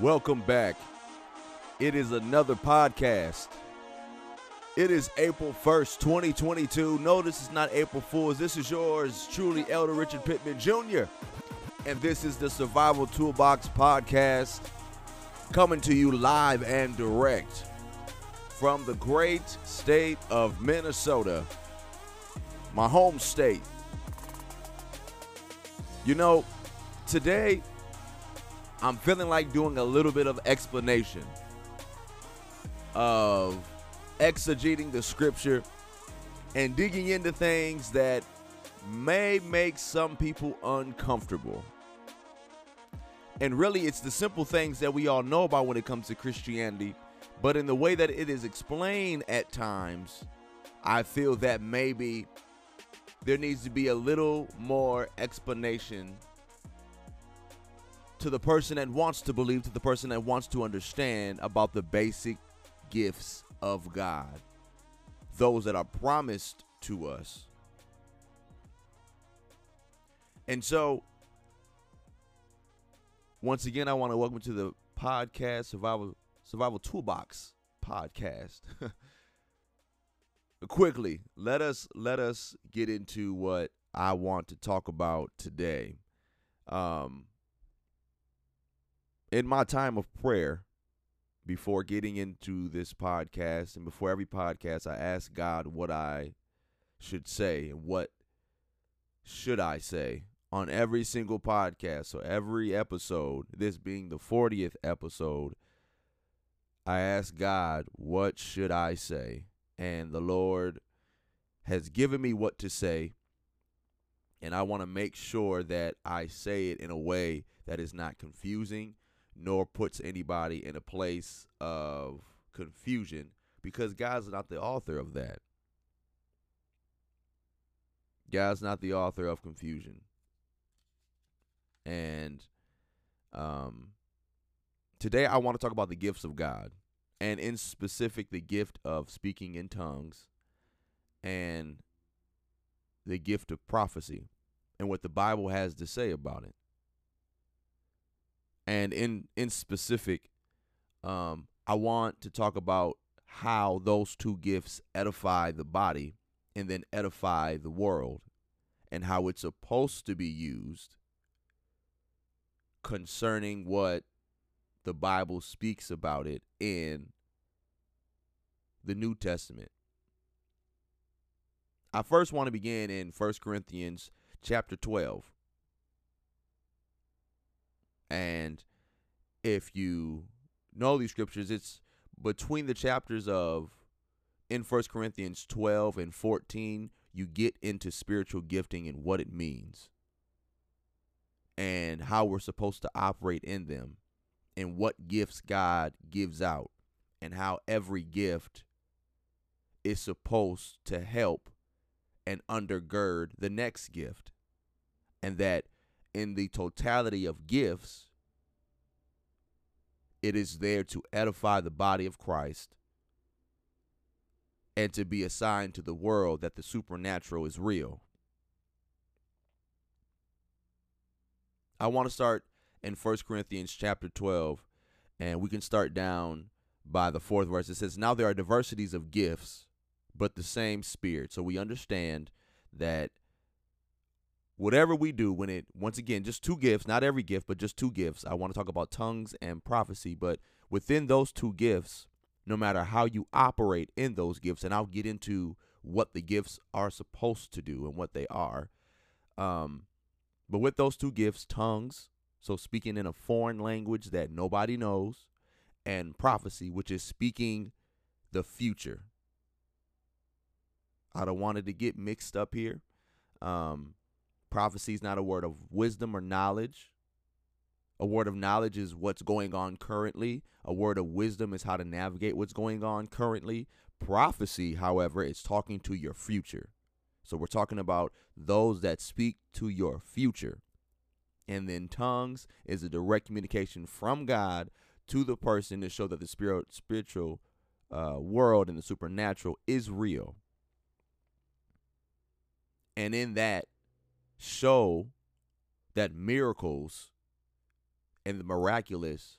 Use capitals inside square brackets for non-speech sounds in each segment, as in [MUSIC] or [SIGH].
Welcome back. It is another podcast. It is April 1st, 2022. No, this is not April Fool's. This is yours, truly, Elder Richard Pittman Jr. And this is the Survival Toolbox podcast coming to you live and direct from the great state of Minnesota, my home state. You know, today I'm feeling like doing a little bit of explanation of exegeting the scripture and digging into things that may make some people uncomfortable. And really, it's the simple things that we all know about when it comes to Christianity, but in the way that it is explained at times, I feel that maybe there needs to be a little more explanation to the person that wants to believe, to the person that wants to understand about the basic gifts of God, those that are promised to us. And so, once again, I want to welcome to the podcast Survival Survival Toolbox podcast. [LAUGHS] Quickly, let us let us get into what I want to talk about today. Um, in my time of prayer, before getting into this podcast and before every podcast, I ask God what I should say and what should I say on every single podcast. So every episode, this being the 40th episode, I ask God, what should I say? And the Lord has given me what to say. And I want to make sure that I say it in a way that is not confusing nor puts anybody in a place of confusion because God's not the author of that. God's not the author of confusion. And um, today I want to talk about the gifts of God, and in specific, the gift of speaking in tongues and the gift of prophecy and what the Bible has to say about it and in in specific um i want to talk about how those two gifts edify the body and then edify the world and how it's supposed to be used concerning what the bible speaks about it in the new testament. I first want to begin in 1 corinthians chapter 12 and if you know these scriptures, it's between the chapters of in First Corinthians 12 and 14, you get into spiritual gifting and what it means and how we're supposed to operate in them and what gifts God gives out and how every gift is supposed to help and undergird the next gift. And that in the totality of gifts, it is there to edify the body of Christ and to be a sign to the world that the supernatural is real. I want to start in 1 Corinthians chapter 12, and we can start down by the fourth verse. It says, Now there are diversities of gifts, but the same Spirit. So we understand that whatever we do when it once again just two gifts not every gift but just two gifts. I want to talk about tongues and prophecy but within those two gifts no matter how you operate in those gifts and i'll get into what the gifts are supposed to do and what they are um but with those two gifts tongues so speaking in a foreign language that nobody knows and prophecy which is speaking the future. I don't want it to get mixed up here um Prophecy is not a word of wisdom or knowledge. A word of knowledge is what's going on currently. A word of wisdom is how to navigate what's going on currently. Prophecy, however, is talking to your future. So we're talking about those that speak to your future. And then tongues is a direct communication from God to the person to show that the spirit, spiritual uh, world and the supernatural is real. And in that, show that miracles and the miraculous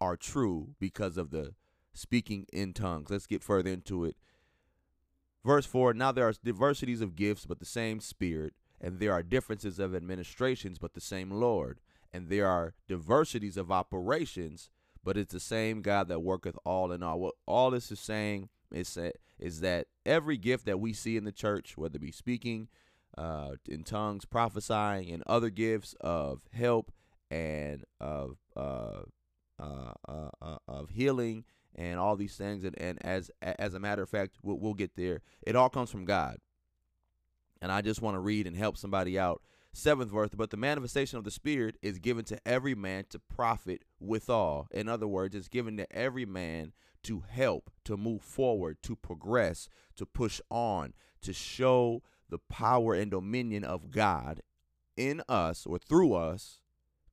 are true because of the speaking in tongues. Let's get further into it. Verse 4 Now there are diversities of gifts, but the same Spirit, and there are differences of administrations, but the same Lord, and there are diversities of operations, but it's the same God that worketh all in all. What all this is saying is that, is that every gift that we see in the church, whether it be speaking uh, in tongues, prophesying, and other gifts of help and of uh, uh, uh, uh of healing and all these things, and, and as as a matter of fact, we'll, we'll get there. It all comes from God. And I just want to read and help somebody out Seventh verse, but the manifestation of the Spirit is given to every man to profit withal. In other words, it's given to every man to help, to move forward, to progress, to push on, to show the power and dominion of God in us or through us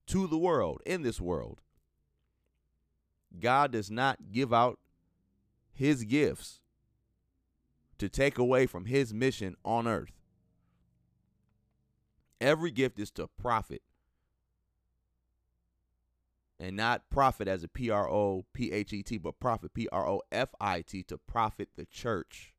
to the world, in this world. God does not give out his gifts to take away from his mission on earth. Every gift is to profit. And not profit as a P R O P H E T, but profit, P R O F I T, to profit the church.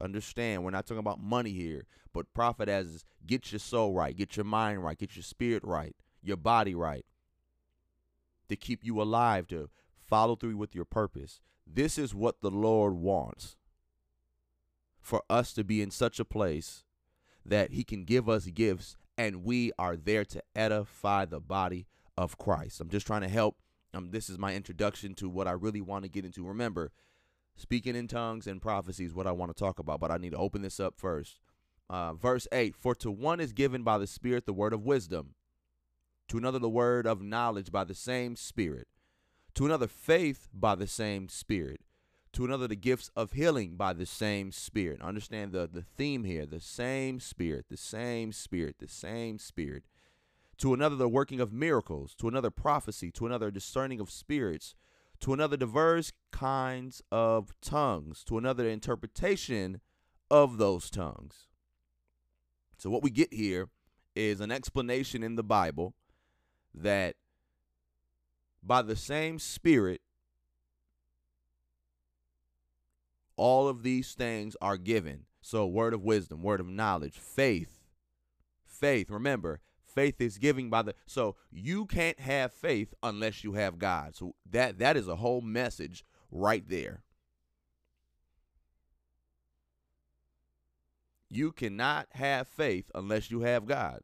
Understand, we're not talking about money here, but profit as is get your soul right, get your mind right, get your spirit right, your body right, to keep you alive, to follow through with your purpose. This is what the Lord wants for us to be in such a place that he can give us gifts and we are there to edify the body of Christ. I'm just trying to help. Um, this is my introduction to what I really want to get into. Remember, speaking in tongues and prophecy is what I want to talk about, but I need to open this up first. Uh, verse 8 For to one is given by the Spirit the word of wisdom, to another the word of knowledge by the same Spirit, to another faith by the same Spirit to another the gifts of healing by the same spirit understand the the theme here the same spirit the same spirit the same spirit to another the working of miracles to another prophecy to another discerning of spirits to another diverse kinds of tongues to another interpretation of those tongues so what we get here is an explanation in the bible that by the same spirit all of these things are given. So, word of wisdom, word of knowledge, faith. Faith, remember, faith is giving by the so you can't have faith unless you have God. So that that is a whole message right there. You cannot have faith unless you have God.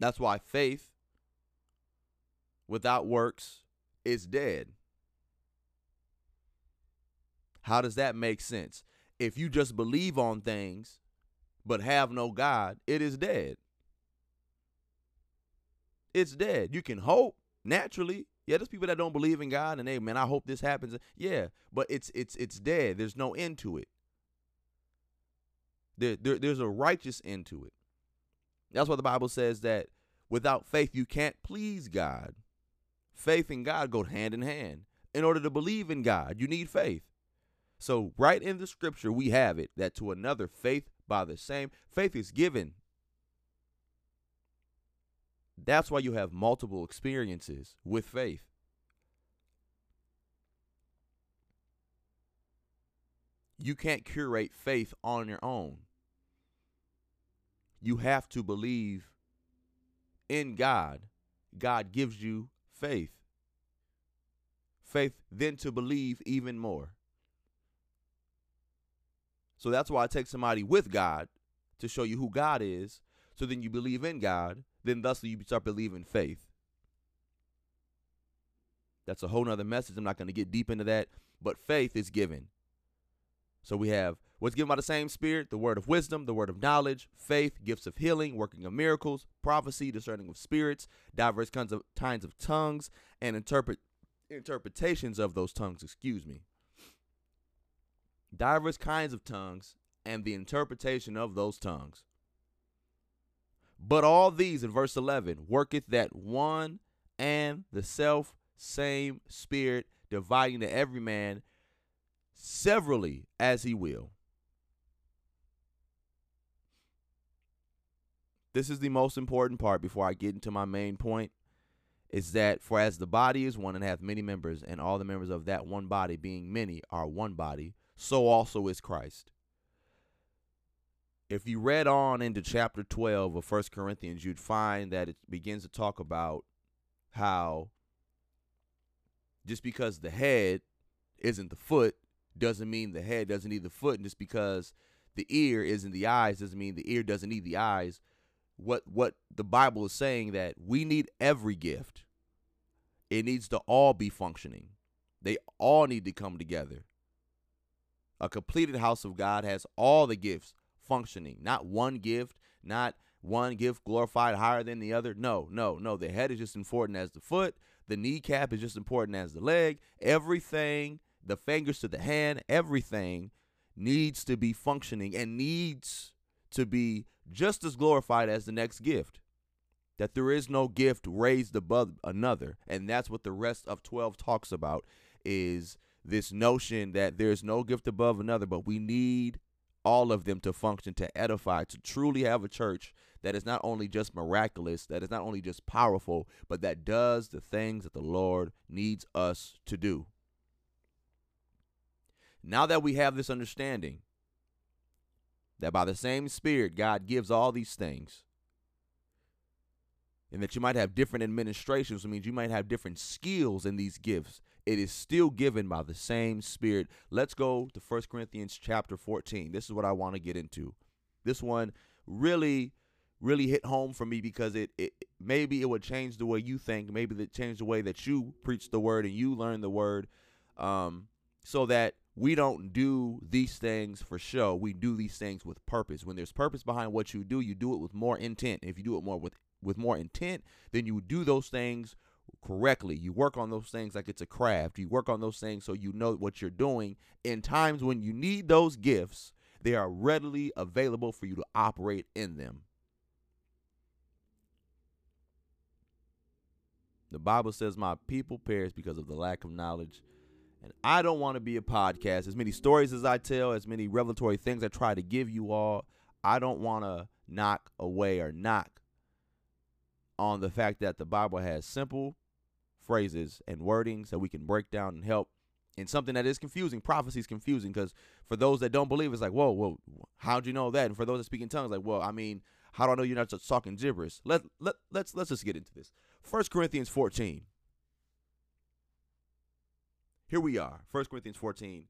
That's why faith without works is dead. How does that make sense? If you just believe on things but have no God, it is dead. It's dead. You can hope naturally. Yeah, there's people that don't believe in God and hey man, I hope this happens. Yeah, but it's it's it's dead. There's no end to it. There, there there's a righteous end to it. That's why the Bible says that without faith you can't please God. Faith and God go hand in hand. In order to believe in God, you need faith. So, right in the scripture, we have it that to another faith by the same faith is given. That's why you have multiple experiences with faith. You can't curate faith on your own. You have to believe in God. God gives you faith. Faith then to believe even more. So that's why I take somebody with God to show you who God is. So then you believe in God. Then thusly you start believing faith. That's a whole nother message. I'm not going to get deep into that. But faith is given. So we have what's given by the same Spirit the word of wisdom, the word of knowledge, faith, gifts of healing, working of miracles, prophecy, discerning of spirits, diverse kinds of kinds of tongues, and interpret interpretations of those tongues, excuse me. Diverse kinds of tongues and the interpretation of those tongues. But all these in verse 11 worketh that one and the self same spirit, dividing to every man severally as he will. this is the most important part before I get into my main point is that for as the body is one and hath many members, and all the members of that one body, being many, are one body, so also is Christ. If you read on into chapter 12 of First Corinthians, you'd find that it begins to talk about how just because the head isn't the foot doesn't mean the head doesn't need the foot. And just because the ear isn't the eyes doesn't mean the ear doesn't need the eyes. What what the Bible is saying that we need every gift. It needs to all be functioning. They all need to come together. A completed house of God has all the gifts functioning, not one gift, not one gift glorified higher than the other. No, no, no. The head is just important as the foot. The kneecap is just important as the leg. Everything, the fingers to the hand, everything needs to be functioning and needs to be just as glorified as the next gift. That there is no gift raised above another. And that's what the rest of 12 talks about is this notion that there's no gift above another, but we need all of them to function, to edify, to truly have a church that is not only just miraculous, that is not only just powerful, but that does the things that the Lord needs us to do. Now that we have this understanding that by the same Spirit God gives all these things, and that you might have different administrations, which means you might have different skills in these gifts. It is still given by the same Spirit. Let's go to 1 Corinthians chapter 14. This is what I want to get into. This one really really hit home for me because it, it maybe it would change the way you think, maybe it change the way that you preach the word and you learn the word, um, so that we don't do these things for show. We do these things with purpose. When there's purpose behind what you do, you do it with more intent. If you do it more with with more intent, then you do those things correctly. You work on those things like it's a craft. You work on those things so you know what you're doing. In times when you need those gifts, they are readily available for you to operate in them. The Bible says, My people perish because of the lack of knowledge. And I don't want to be a podcast. As many stories as I tell, as many revelatory things I try to give you all, I don't want to knock away or knock on the fact that the Bible has simple phrases and wordings that we can break down and help in something that is confusing. Prophecy is confusing because for those that don't believe, it's like, whoa, whoa, how'd you know that? And for those that speak in tongues, like, well, I mean, how do I know you're not just talking gibberish? Let let let's let's just get into this. 1 Corinthians 14. Here we are, 1 Corinthians 14.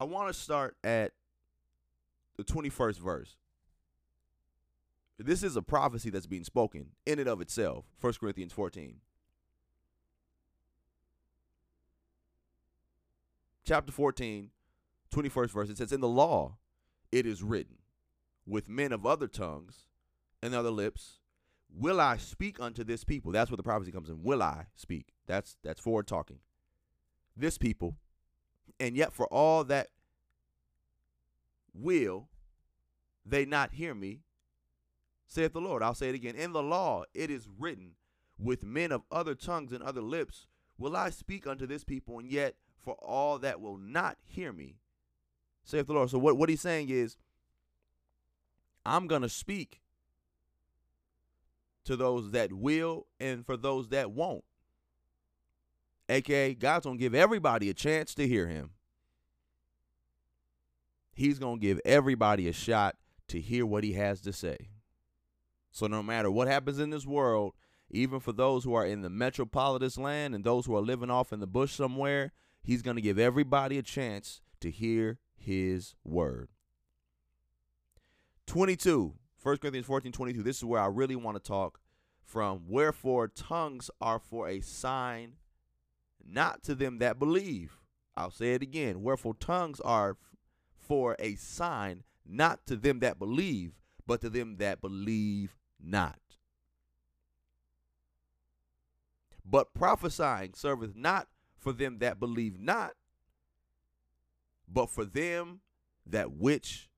I want to start at the 21st verse. This is a prophecy that's being spoken in and of itself. 1 Corinthians 14. Chapter 14, 21st verse. It says, In the law it is written, with men of other tongues and other lips will I speak unto this people? That's where the prophecy comes in. Will I speak? That's that's forward talking. This people, and yet for all that will they not hear me, saith the Lord. I'll say it again. In the law it is written, with men of other tongues and other lips will I speak unto this people, and yet for all that will not hear me, saith the Lord. So what, what he's saying is, I'm gonna speak to those that will and for those that won't. AKA, God's going to give everybody a chance to hear him. He's going to give everybody a shot to hear what he has to say. So, no matter what happens in this world, even for those who are in the metropolitan land and those who are living off in the bush somewhere, he's going to give everybody a chance to hear his word. 22. 1 Corinthians 14 22. This is where I really want to talk from. Wherefore, tongues are for a sign not to them that believe. I'll say it again. Wherefore, tongues are for a sign not to them that believe, but to them that believe not. But prophesying serveth not for them that believe not, but for them that which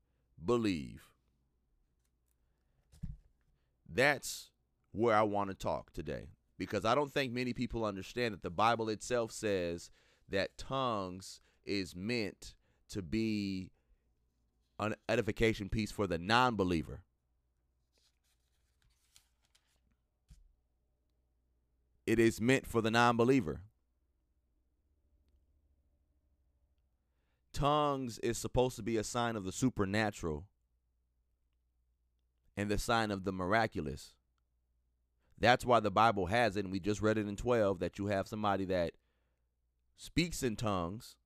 believe. That's where I want to talk today because I don't think many people understand that the Bible itself says that tongues is meant to be an edification piece for the non believer. It is meant for the non believer. Tongues is supposed to be a sign of the supernatural and the sign of the miraculous. That's why the Bible has it, and we just read it in 12 that you have somebody that speaks in tongues,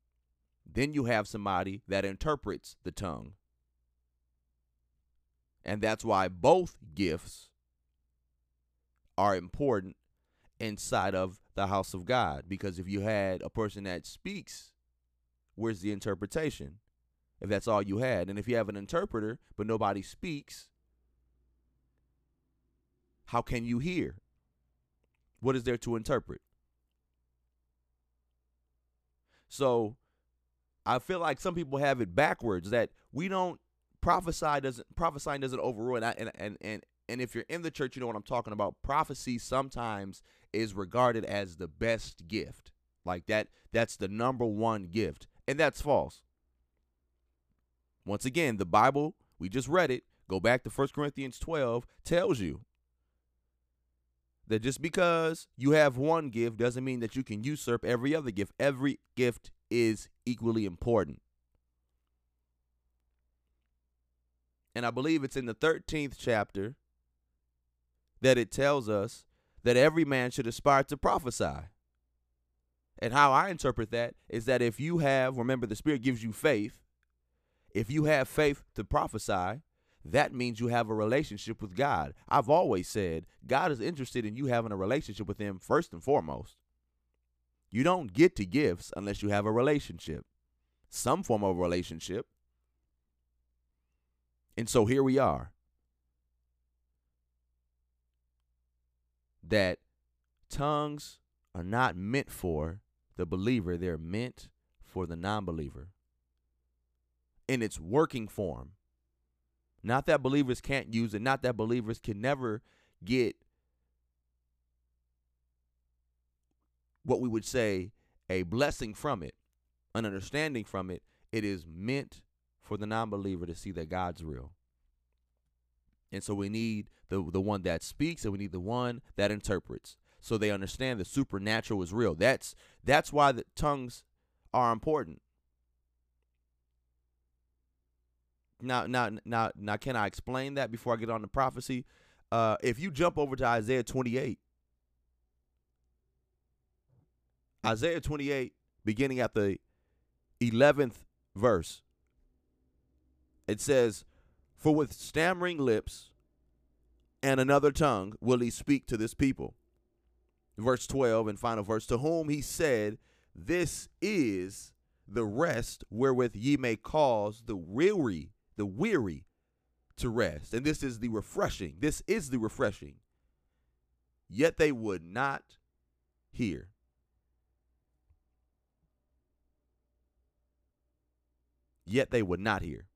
then you have somebody that interprets the tongue. And that's why both gifts are important inside of the house of God. Because if you had a person that speaks, where's the interpretation? If that's all you had. And if you have an interpreter, but nobody speaks, how can you hear? What is there to interpret? So I feel like some people have it backwards that we don't prophesy doesn't prophesying doesn't overrule and, I, and and and and if you're in the church you know what I'm talking about prophecy sometimes is regarded as the best gift like that that's the number one gift and that's false once again the bible we just read it go back to 1 corinthians 12 tells you that just because you have one gift doesn't mean that you can usurp every other gift. Every gift is equally important. And I believe it's in the 13th chapter that it tells us that every man should aspire to prophesy. And how I interpret that is that if you have, remember, the Spirit gives you faith. If you have faith to prophesy, that means you have a relationship with God. I've always said God is interested in you having a relationship with Him first and foremost. You don't get to gifts unless you have a relationship, some form of relationship. And so here we are. That tongues are not meant for the believer, they're meant for the non believer in its working form. Not that believers can't use it, not that believers can never get what we would say a blessing from it, an understanding from it. It is meant for the non believer to see that God's real. And so we need the, the one that speaks and we need the one that interprets. So they understand the supernatural is real. That's that's why the tongues are important. Now, now, now, now, can I explain that before I get on the prophecy? Uh, if you jump over to Isaiah 28, Isaiah 28, beginning at the 11th verse, it says, For with stammering lips and another tongue will he speak to this people. Verse 12 and final verse, to whom he said, This is the rest wherewith ye may cause the weary the weary to rest. And this is the refreshing. This is the refreshing. Yet they would not hear. Yet they would not hear.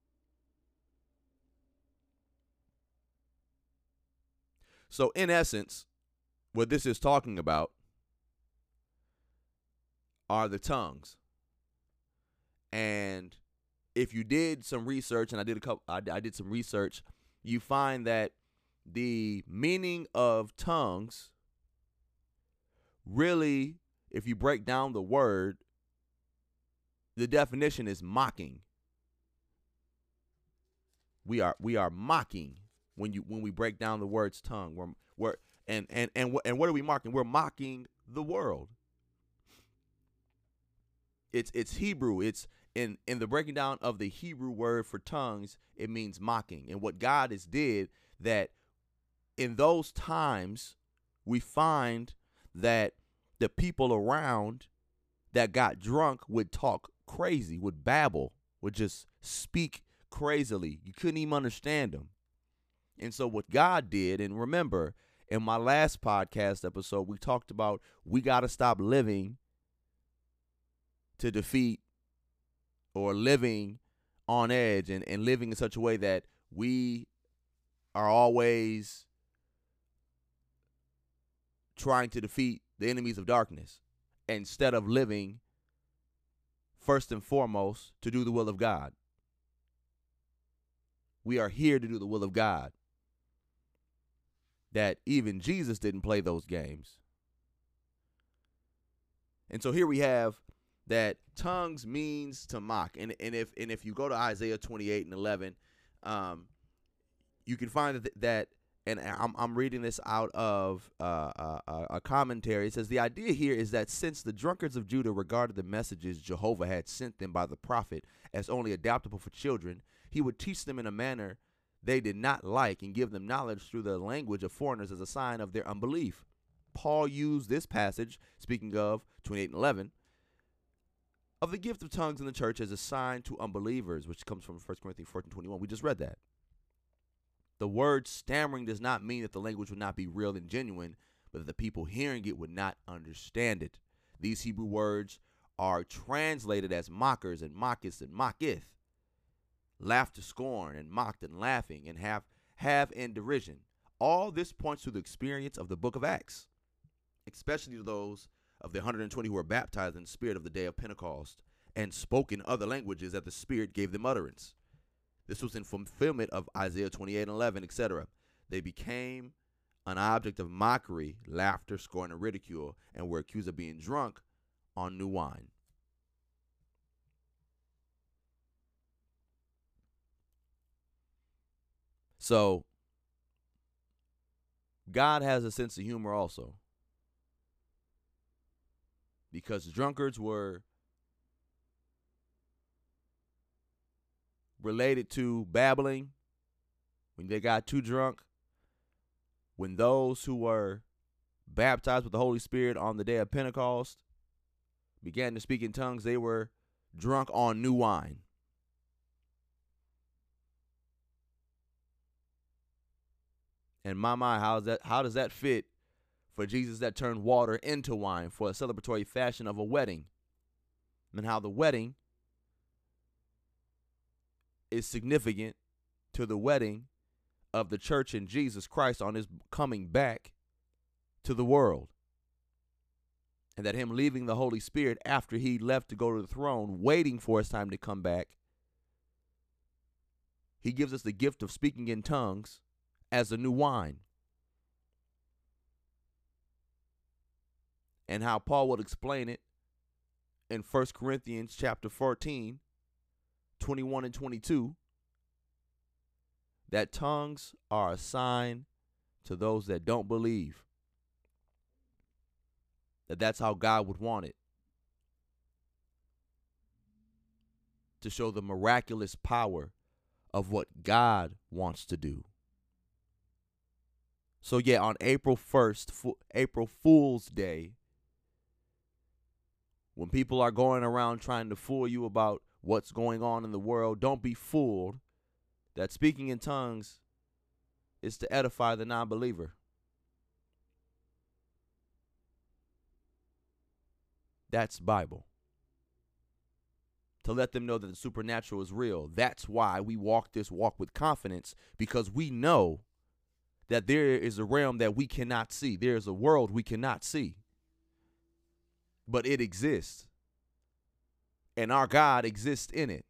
So, in essence, what this is talking about are the tongues. And if you did some research, and I did a couple, I, I did some research, you find that the meaning of tongues really, if you break down the word, the definition is mocking. We are we are mocking when you when we break down the word's tongue. We're we're and and and and what are we mocking? We're mocking the world. It's it's Hebrew. It's in in the breaking down of the Hebrew word for tongues, it means mocking. And what God has did that in those times we find that the people around that got drunk would talk crazy, would babble, would just speak crazily. You couldn't even understand them. And so what God did, and remember, in my last podcast episode, we talked about we got to stop living to defeat or living on edge and, and living in such a way that we are always trying to defeat the enemies of darkness instead of living first and foremost to do the will of God. We are here to do the will of God. That even Jesus didn't play those games. And so here we have that tongues means to mock. And and if and if you go to Isaiah 28 and 11, um, you can find that that and I'm, I'm reading this out of uh, uh, uh, a commentary. It says the idea here is that since the drunkards of Judah regarded the messages Jehovah had sent them by the prophet as only adaptable for children, he would teach them in a manner they did not like and give them knowledge through the language of foreigners as a sign of their unbelief. Paul used this passage, speaking of 28 and 11, of the gift of tongues in the church as a sign to unbelievers, which comes from 1 Corinthians 14 21. We just read that. The word stammering does not mean that the language would not be real and genuine, but that the people hearing it would not understand it. These Hebrew words are translated as mockers and mocketh and mocketh, laugh to scorn and mocked and laughing and have have in derision. All this points to the experience of the book of Acts, especially to those of the 120 who were baptized in the spirit of the day of Pentecost and spoke in other languages that the Spirit gave them utterance. This was in fulfillment of Isaiah 28 and 11, etc. They became an object of mockery, laughter, scorn, and ridicule, and were accused of being drunk on new wine. So, God has a sense of humor also. Because drunkards were related to babbling. When they got too drunk. When those who were baptized with the holy spirit on the day of pentecost began to speak in tongues they were drunk on new wine and my mind how does that how does that fit for Jesus that turned water into wine for a celebratory fashion of a wedding. And how the wedding is significant to the wedding of the church in Jesus Christ on his coming back to the world. And that him leaving the Holy Spirit after he left to go to the throne, waiting for his time to come back, he gives us the gift of speaking in tongues as a new wine. and how Paul would explain it in 1 Corinthians chapter 14, 21 and 22, that tongues are a sign to those that don't believe. That that's how God would want it. To show the miraculous power of what God wants to do. So yeah, on April 1st, April Fool's Day, when people are going around trying to fool you about what's going on in the world, don't be fooled that speaking in tongues is to edify the non believer. That's Bible. To let them know that the supernatural is real. That's why we walk this walk with confidence because we know that there is a realm that we cannot see. There is a world we cannot see but it exists. And our God exists in it.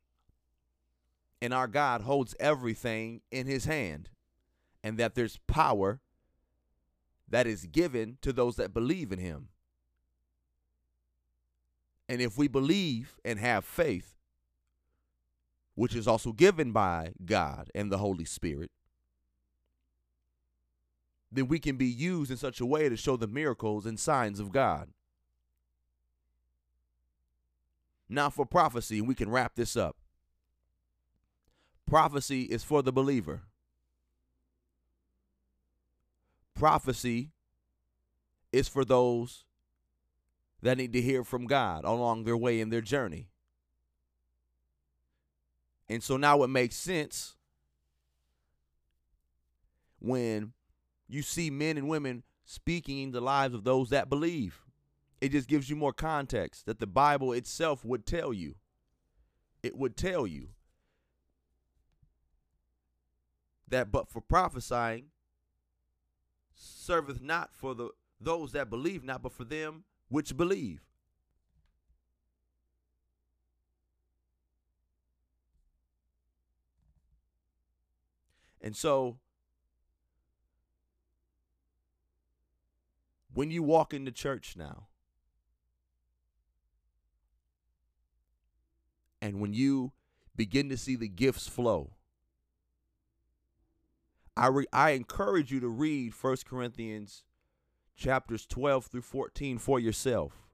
And our God holds everything in his hand. And that there's power that is given to those that believe in him. And if we believe and have faith, which is also given by God and the Holy Spirit, then we can be used in such a way to show the miracles and signs of God. Now for prophecy, we can wrap this up. Prophecy is for the believer. Prophecy is for those that need to hear from God along their way in their journey. And so now it makes sense when you see men and women speaking in the lives of those that believe. It just gives you more context that the Bible itself would tell you. It would tell you that but for prophesying serveth not for the those that believe not, but for them which believe. And so When you walk into church now, and when you begin to see the gifts flow, I, re- I encourage you to read 1 Corinthians chapters 12 through 14 for yourself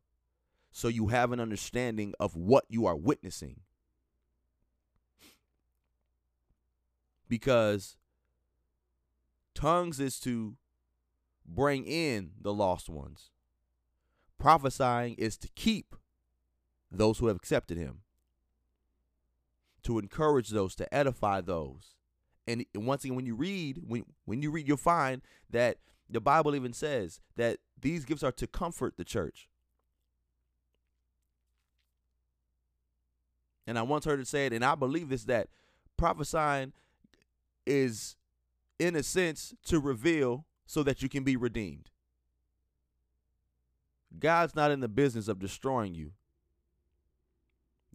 so you have an understanding of what you are witnessing. Because tongues is to bring in the lost ones. Prophesying is to keep those who have accepted him, to encourage those, to edify those. And once again, when you read, when when you read, you'll find that the Bible even says that these gifts are to comfort the church. And I once heard it said, and I believe this that prophesying is, in a sense, to reveal so that you can be redeemed. God's not in the business of destroying you.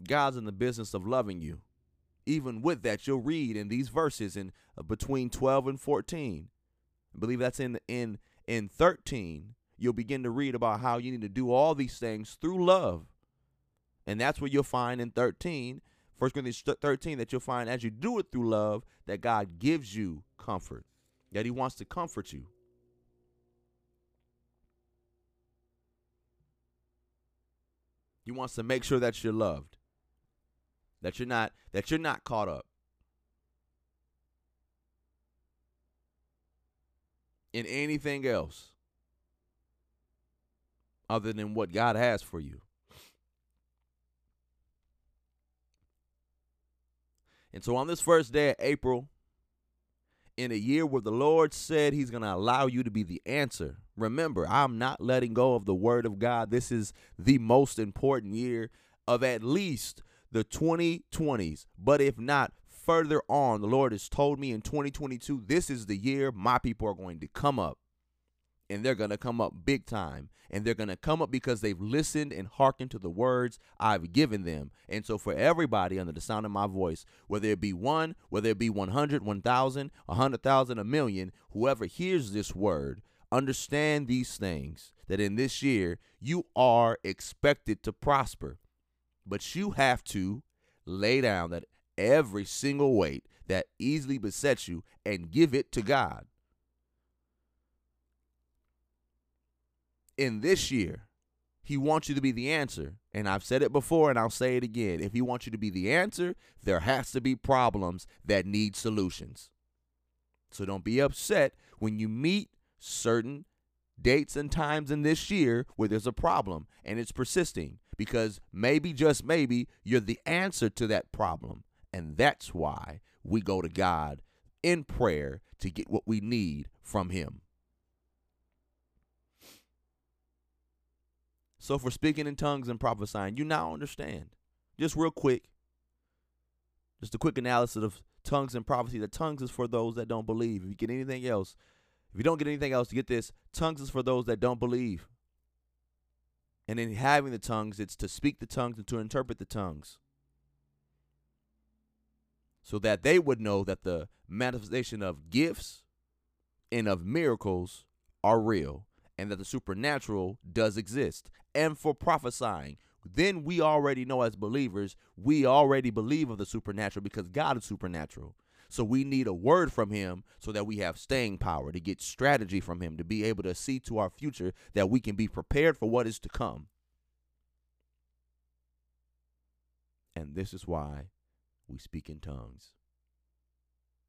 God's in the business of loving you. Even with that, you'll read in these verses in uh, between 12 and 14. I believe that's in in in 13. You'll begin to read about how you need to do all these things through love. And that's what you'll find in 13, 1 Corinthians 13, that you'll find as you do it through love, that God gives you comfort, that He wants to comfort you. He wants to make sure that you're loved. That you're not that you're not caught up. in anything else other than what God has for you. And so on this first day of April, in a year where the Lord said He's going to allow you to be the answer, remember, I'm not letting go of the Word of God. This is the most important year of at least the 2020s. But if not, further on, the Lord has told me in 2022, this is the year my people are going to come up. And they're going to come up big time. And they're going to come up because they've listened and hearkened to the words I've given them. And so, for everybody under the sound of my voice, whether it be one, whether it be 100, 1,000, 100,000, a million, whoever hears this word, understand these things that in this year you are expected to prosper. But you have to lay down that every single weight that easily besets you and give it to God. In this year, He wants you to be the answer. And I've said it before and I'll say it again. If He wants you to be the answer, there has to be problems that need solutions. So don't be upset when you meet certain dates and times in this year where there's a problem and it's persisting because maybe, just maybe, you're the answer to that problem. And that's why we go to God in prayer to get what we need from Him. So, for speaking in tongues and prophesying, you now understand. Just real quick, just a quick analysis of tongues and prophecy. The tongues is for those that don't believe. If you get anything else, if you don't get anything else, get this. Tongues is for those that don't believe. And in having the tongues, it's to speak the tongues and to interpret the tongues so that they would know that the manifestation of gifts and of miracles are real and that the supernatural does exist. And for prophesying, then we already know as believers, we already believe of the supernatural because God is supernatural. So we need a word from him so that we have staying power, to get strategy from him, to be able to see to our future that we can be prepared for what is to come. And this is why we speak in tongues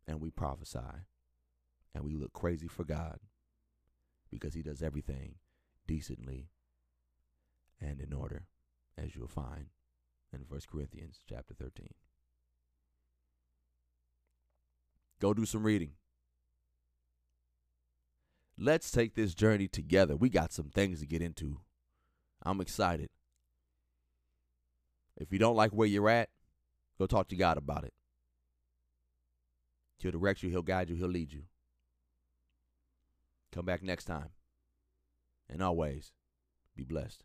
and we prophesy and we look crazy for God because he does everything decently and in order as you'll find in 1 Corinthians chapter 13. Go do some reading. Let's take this journey together. We got some things to get into. I'm excited. If you don't like where you're at, Go talk to God about it. He'll direct you, He'll guide you, He'll lead you. Come back next time. And always be blessed.